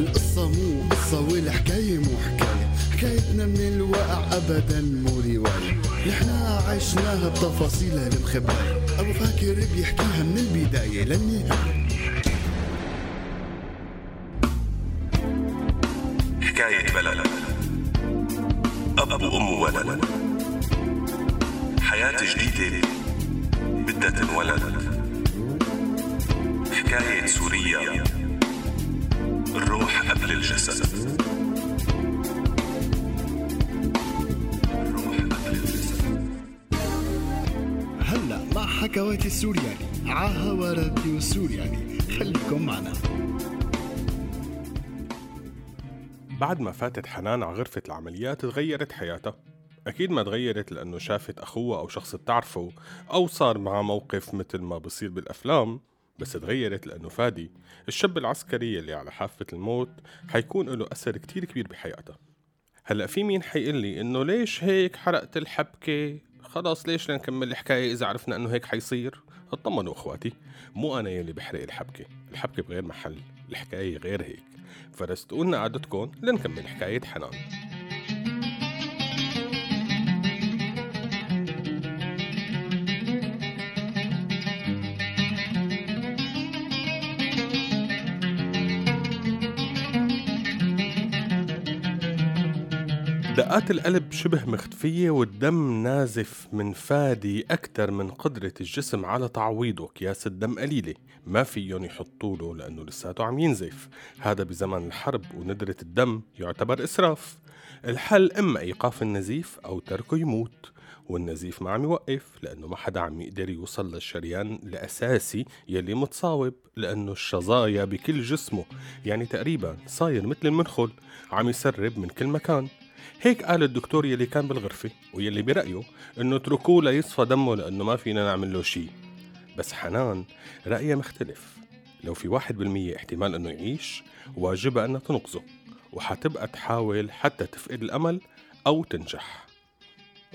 القصة مو قصة والحكاية مو حكاية. حكايتنا من الواقع أبدا مو رواية. نحنا عشناها بتفاصيلها المخبأة أبو فاكر بيحكيها من البداية للنهاية. حكاية بلد. أب وأم وولد حياة جديدة. بدها تنولد حكاية سوريا الروح قبل الجسد. الروح قبل الجسد. هلا مع حكواتي السورياني عاها راديو سورياني خليكم معنا. بعد ما فاتت حنان على غرفة العمليات تغيرت حياتها أكيد ما تغيرت لأنه شافت أخوها أو شخص بتعرفه أو صار معه موقف مثل ما بصير بالأفلام بس تغيرت لأنه فادي. الشاب العسكري اللي على حافة الموت حيكون له أثر كتير كبير بحياتها هلأ في مين حيقول لي إنه ليش هيك حرقت الحبكة؟ خلاص ليش لنكمل الحكاية إذا عرفنا إنه هيك حيصير؟ اطمنوا إخواتي مو أنا يلي بحرق الحبكة الحبكة بغير محل الحكاية غير هيك. فرستقوا لنا قعدتكم لنكمل حكاية حنان. دقات القلب شبه مختفية والدم نازف من فادي أكثر من قدرة الجسم على تعويضه أكياس الدم قليلة. ما فيهم يحطوا له لأنه لساته عم ينزف. هذا بزمن الحرب وندرة الدم يعتبر إسراف. الحل إما إيقاف النزيف أو تركه يموت. والنزيف ما عم يوقف لأنه ما حدا عم يقدر يوصل للشريان الأساسي يلي متصاوب لأنه الشظايا بكل جسمه. يعني تقريبا صاير مثل المنخل. عم يسرب من كل مكان. هيك قال الدكتور يلي كان بالغرفة ويلي برأيه إنه اتركوه ليصفى دمه لأنه ما فينا نعمل له شي. بس حنان رأيها مختلف. لو في واحد بالمية احتمال إنه يعيش واجبها أنها تنقذه وحتبقى تحاول حتى تفقد الأمل أو تنجح.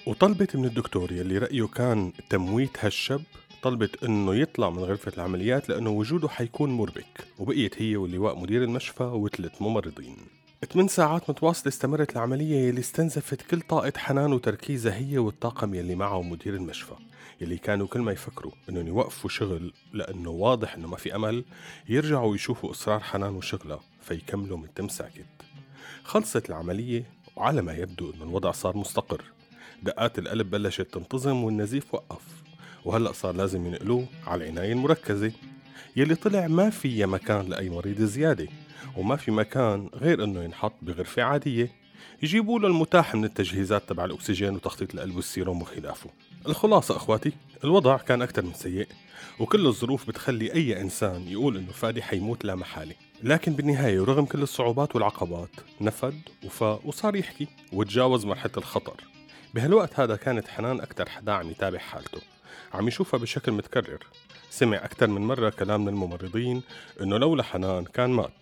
وطلبت من الدكتور يلي رأيه كان تمويت هالشاب طلبت إنه يطلع من غرفة العمليات لأنه وجوده حيكون مربك وبقيت هي واللواء مدير المشفى وثلاث ممرضين. ثمان ساعات متواصلة استمرت العملية يلي استنزفت كل طاقة حنان وتركيزها هي والطاقم يلي معه مدير المشفى يلي كانوا كل ما يفكروا إنهم يوقفوا شغل لأنه واضح إنه ما في أمل يرجعوا يشوفوا إصرار حنان وشغلها فيكملوا من تم ساكت. خلصت العملية وعلى ما يبدو إنه الوضع صار مستقر. دقات القلب بلشت تنتظم والنزيف وقف وهلأ صار لازم ينقلوه على العناية المركزة. يلي طلع ما فيها مكان لأي مريض زيادة وما في مكان غير إنه ينحط بغرفة عادية. يجيبوا له المتاح من التجهيزات تبع الأكسجين وتخطيط القلب والسيروم وخلافه. الخلاصة أخواتي الوضع كان أكثر من سيء وكل الظروف بتخلي أي إنسان يقول إنه فادي حيموت لا محالة. لكن بالنهاية ورغم كل الصعوبات والعقبات نفد وفاق وصار يحكي وتجاوز مرحلة الخطر. بهالوقت هذا كانت حنان أكتر حدا عم يتابع حالته. عم يشوفها بشكل متكرر. سمع أكتر من مرة كلام من الممرضين إنه لولا حنان كان مات.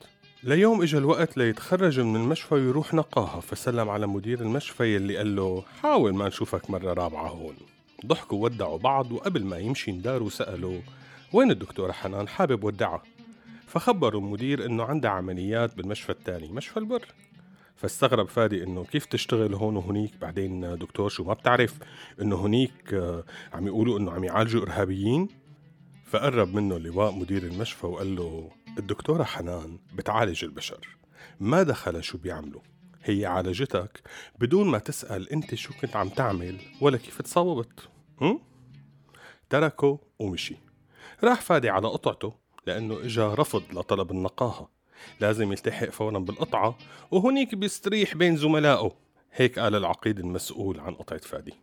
ليوم اجى الوقت ليتخرج من المشفى ويروح نقاها فسلم على مدير المشفى يلي قال له حاول ما نشوفك مرة رابعة هون. ضحكوا ودعوا بعض وقبل ما يمشي ندار وسألوا وين الدكتورة حنان؟ حابب ودعها. فخبروا المدير إنه عندها عمليات بالمشفى الثاني مشفى البر. فاستغرب فادي إنه كيف تشتغل هون وهنيك؟ بعدين دكتور شو ما بتعرف إنه هنيك آه، عم يقولوا إنه عم يعالجوا إرهابيين. فقرب منه لواء مدير المشفى وقال له الدكتورة حنان بتعالج البشر. ما دخل شو بيعملوا؟ هي عالجتك بدون ما تسأل أنت شو كنت عم تعمل ولا كيف تصوبت هم؟ تركه ومشي. راح فادي على قطعته لأنه إجا رفض لطلب النقاهة. لازم يلتحق فورا بالقطعة وهنيك بيستريح بين زملائه. هيك قال العقيد المسؤول عن قطعة فادي.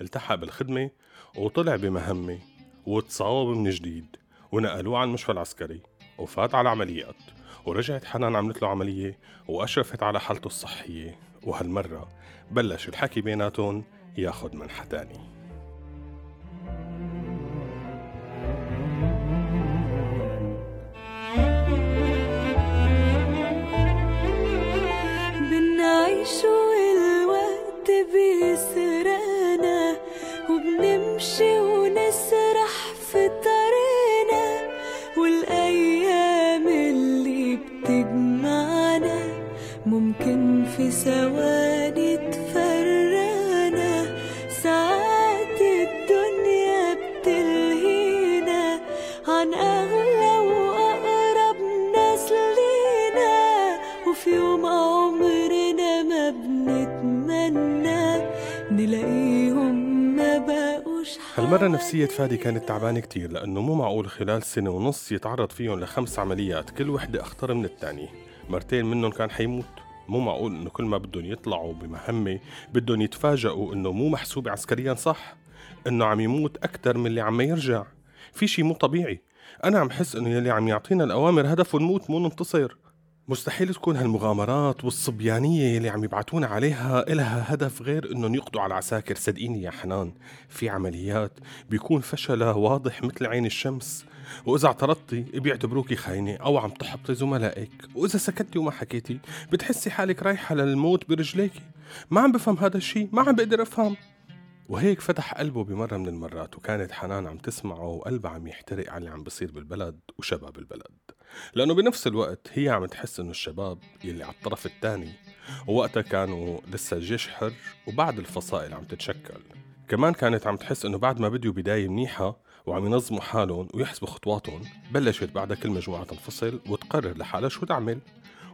التحق بالخدمة وطلع بمهمة وتصاوب من جديد ونقلوه على المشفى العسكري وفات على العمليات ورجعت حنان عملت له عملية وأشرفت على حالته الصحية. وهالمرة بلش الحكي بيناتهم ياخد منحى تاني. بنعيش يوم عمرنا ما بنتمنى نلاقيهم ما بقوش هالمرة نفسية فادي كانت تعبانة كتير لأنه مو معقول خلال سنة ونص يتعرض فيهم لخمس عمليات كل وحدة أخطر من الثانية مرتين منهم كان حيموت. مو معقول إنه كل ما بدهم يطلعوا بمهمة بدهم يتفاجئوا إنه مو محسوب عسكريا صح إنه عم يموت أكثر من اللي عم يرجع. في شي مو طبيعي. أنا عم حس إنه يلي عم يعطينا الأوامر هدفه نموت مو ننتصر. مستحيل تكون هالمغامرات والصبيانية اللي عم يبعتونا عليها إلها هدف غير إنهم يقضوا على العساكر صدقيني يا حنان. في عمليات بيكون فشلها واضح مثل عين الشمس. وإذا اعترضتي بيعتبروكي خاينة أو عم تحبطي زملائك. وإذا سكتي وما حكيتي بتحسي حالك رايحة للموت برجليكي. ما عم بفهم هذا الشيء ما عم بقدر أفهم. وهيك فتح قلبه بمرة من المرات وكانت حنان عم تسمعه وقلبها عم يحترق على اللي عم بصير بالبلد وشباب البلد. لأنه بنفس الوقت هي عم تحس إنه الشباب يلي على الطرف الثاني ووقتها كانوا لسه الجيش حر وبعد الفصائل عم تتشكل. كمان كانت عم تحس إنه بعد ما بديوا بداية منيحة وعم ينظموا حالهم ويحسبوا خطواتهم بلشت بعدها كل مجموعة تنفصل وتقرر لحالها شو تعمل.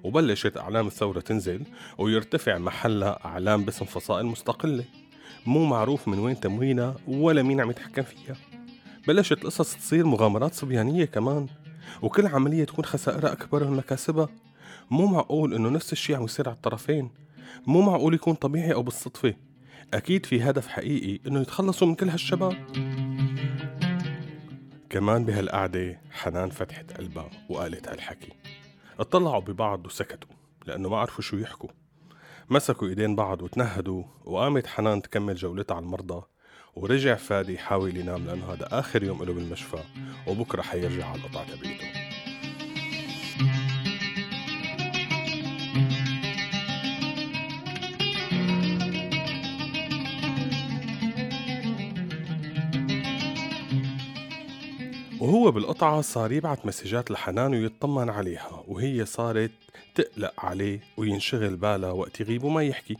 وبلشت أعلام الثورة تنزل ويرتفع محلها أعلام باسم فصائل مستقلة. مو معروف من وين تموينها ولا مين عم يتحكم فيها. بلشت القصص تصير مغامرات صبيانية كمان. وكل عملية تكون خسائرها أكبر من مكاسبها. مو معقول إنه نفس الشيء عم يصير على الطرفين. مو معقول يكون طبيعي أو بالصدفة. أكيد في هدف حقيقي إنه يتخلصوا من كل هالشباب. كمان بهالقعدة حنان فتحت قلبها وقالت هالحكي اطلعوا ببعض وسكتوا لأنه ما عرفوا شو يحكوا. مسكوا إيدين بعض وتنهدوا وقامت حنان تكمل جولتها على المرضى. ورجع فادي يحاول ينام لأنه هذا آخر يوم له بالمشفى وبكرة حيرجع على القطعة تبعيته وهو بالقطعة صار يبعت مسجات لحنان ويطمن عليها وهي صارت تقلق عليه وينشغل بالها وقت يغيب وما يحكي.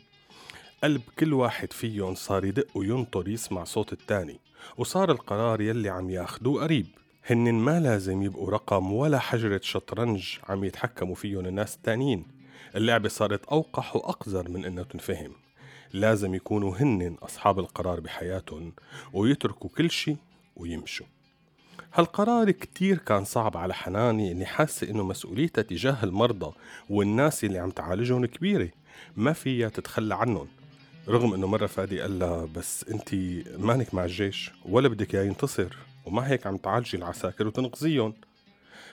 قلب كل واحد فيهم صار يدق وينطر يسمع صوت التاني وصار القرار يلي عم ياخدوه قريب. هن ما لازم يبقوا رقم ولا حجرة شطرنج عم يتحكموا فيهم الناس التانيين. اللعبة صارت أوقح وأقذر من إنها تنفهم. لازم يكونوا هن أصحاب القرار بحياتهم ويتركوا كل شي ويمشوا. هالقرار كتير كان صعب على حناني إني حاسة إنه مسؤوليتها تجاه المرضى والناس اللي عم تعالجهم كبيرة. ما فيها تتخلى عنهم رغم إنه مرة فادي قال لها بس أنت مانك مع الجيش ولا بدك إياه ينتصر وما هيك عم تعالجي العساكر وتنقذيهم.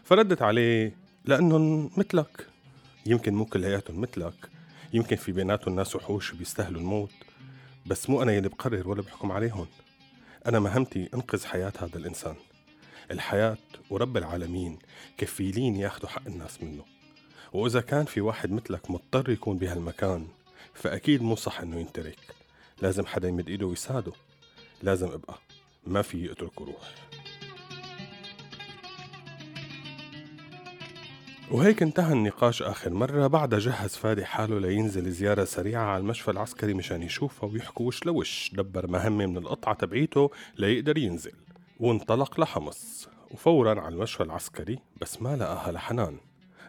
فردت عليه لأنهم مثلك. يمكن مو كلياتهم مثلك يمكن في بيناتهم ناس وحوش بيستاهلوا الموت بس مو أنا يلي بقرر ولا بحكم عليهم. أنا مهمتي انقذ حياة هذا الإنسان. الحياة ورب العالمين كفيلين ياخدوا حق الناس منه. وإذا كان في واحد مثلك مضطر يكون بهالمكان فأكيد مو صح إنه ينترك. لازم حدا يمد إيده ويساعده. لازم أبقى. ما في اتركه روح. وهيك انتهى النقاش آخر مرة بعدها جهز فادي حاله لينزل زيارة سريعة على المشفى العسكري مشان يشوفها ويحكوا وش لوش دبر مهمة من القطعة تبعيته ليقدر ينزل. وانطلق لحمص. وفورا على المشفى العسكري بس ما لقاها لحنان.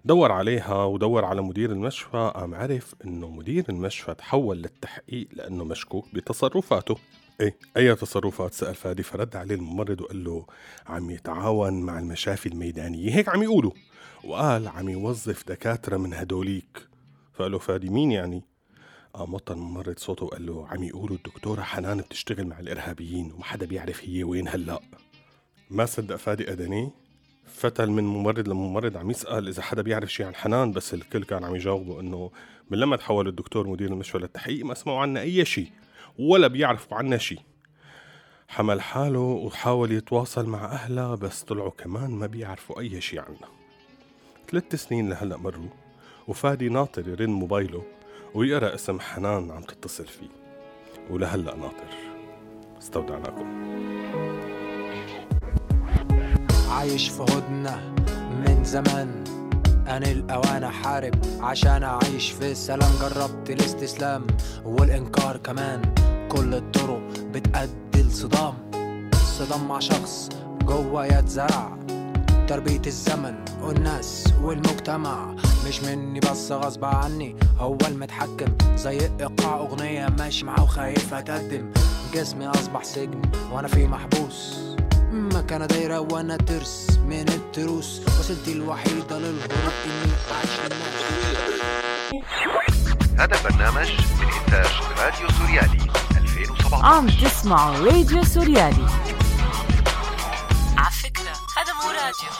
دور عليها ودور على مدير المشفى قام عرف إنه مدير المشفى تحول للتحقيق لأنه مشكوك بتصرفاته. إيه أي تصرفات؟ سأل فادي فرد عليه الممرض وقال له عم يتعاون مع المشافي الميدانية. هيك عم يقولوا. وقال عم يوظف دكاترة من هدوليك. فقال له فادي مين يعني؟ قام وطن الممرض صوته وقال له عم يقولوا الدكتورة حنان بتشتغل مع الإرهابيين وما حدا بيعرف هي وين هلأ. ما صدق فادي أدني فتل من ممرض لممرض عم يسأل إذا حدا بيعرف شي عن حنان بس الكل كان عم يجاوبه إنه من لما تحول الدكتور مدير المشفى للتحقيق ما سمعوا عنا أي شي ولا بيعرفوا عنا شي. حمل حاله وحاول يتواصل مع أهلها بس طلعوا كمان ما بيعرفوا أي شي عنا ثلاث سنين لهلأ مروا وفادي ناطر يرن موبايله ويقرأ اسم حنان عم تتصل فيه. ولهلأ ناطر استودعناكم. عايش في هدنة من زمان أنا الأوان أحارب عشان أعيش في السلام جربت الاستسلام والإنكار كمان. كل الطرق بتأدي لصدام. صدام مع شخص جوا يتزرع. تربية الزمن والناس والمجتمع. مش مني بس غصب عني هو المتحكم. زي إيقاع أغنية ماشي معاه وخايف اتقدم جسمي أصبح سجن وأنا فيه محبوس. مكانة دايرة وأنا ترس من التروس. وسيلتي الوحيدة للهروب إني أعيش هذا البرنامج من إنتاج راديو سوريالي 2017 عم تسمعوا راديو سوريالي. على فكرة هذا مو راديو.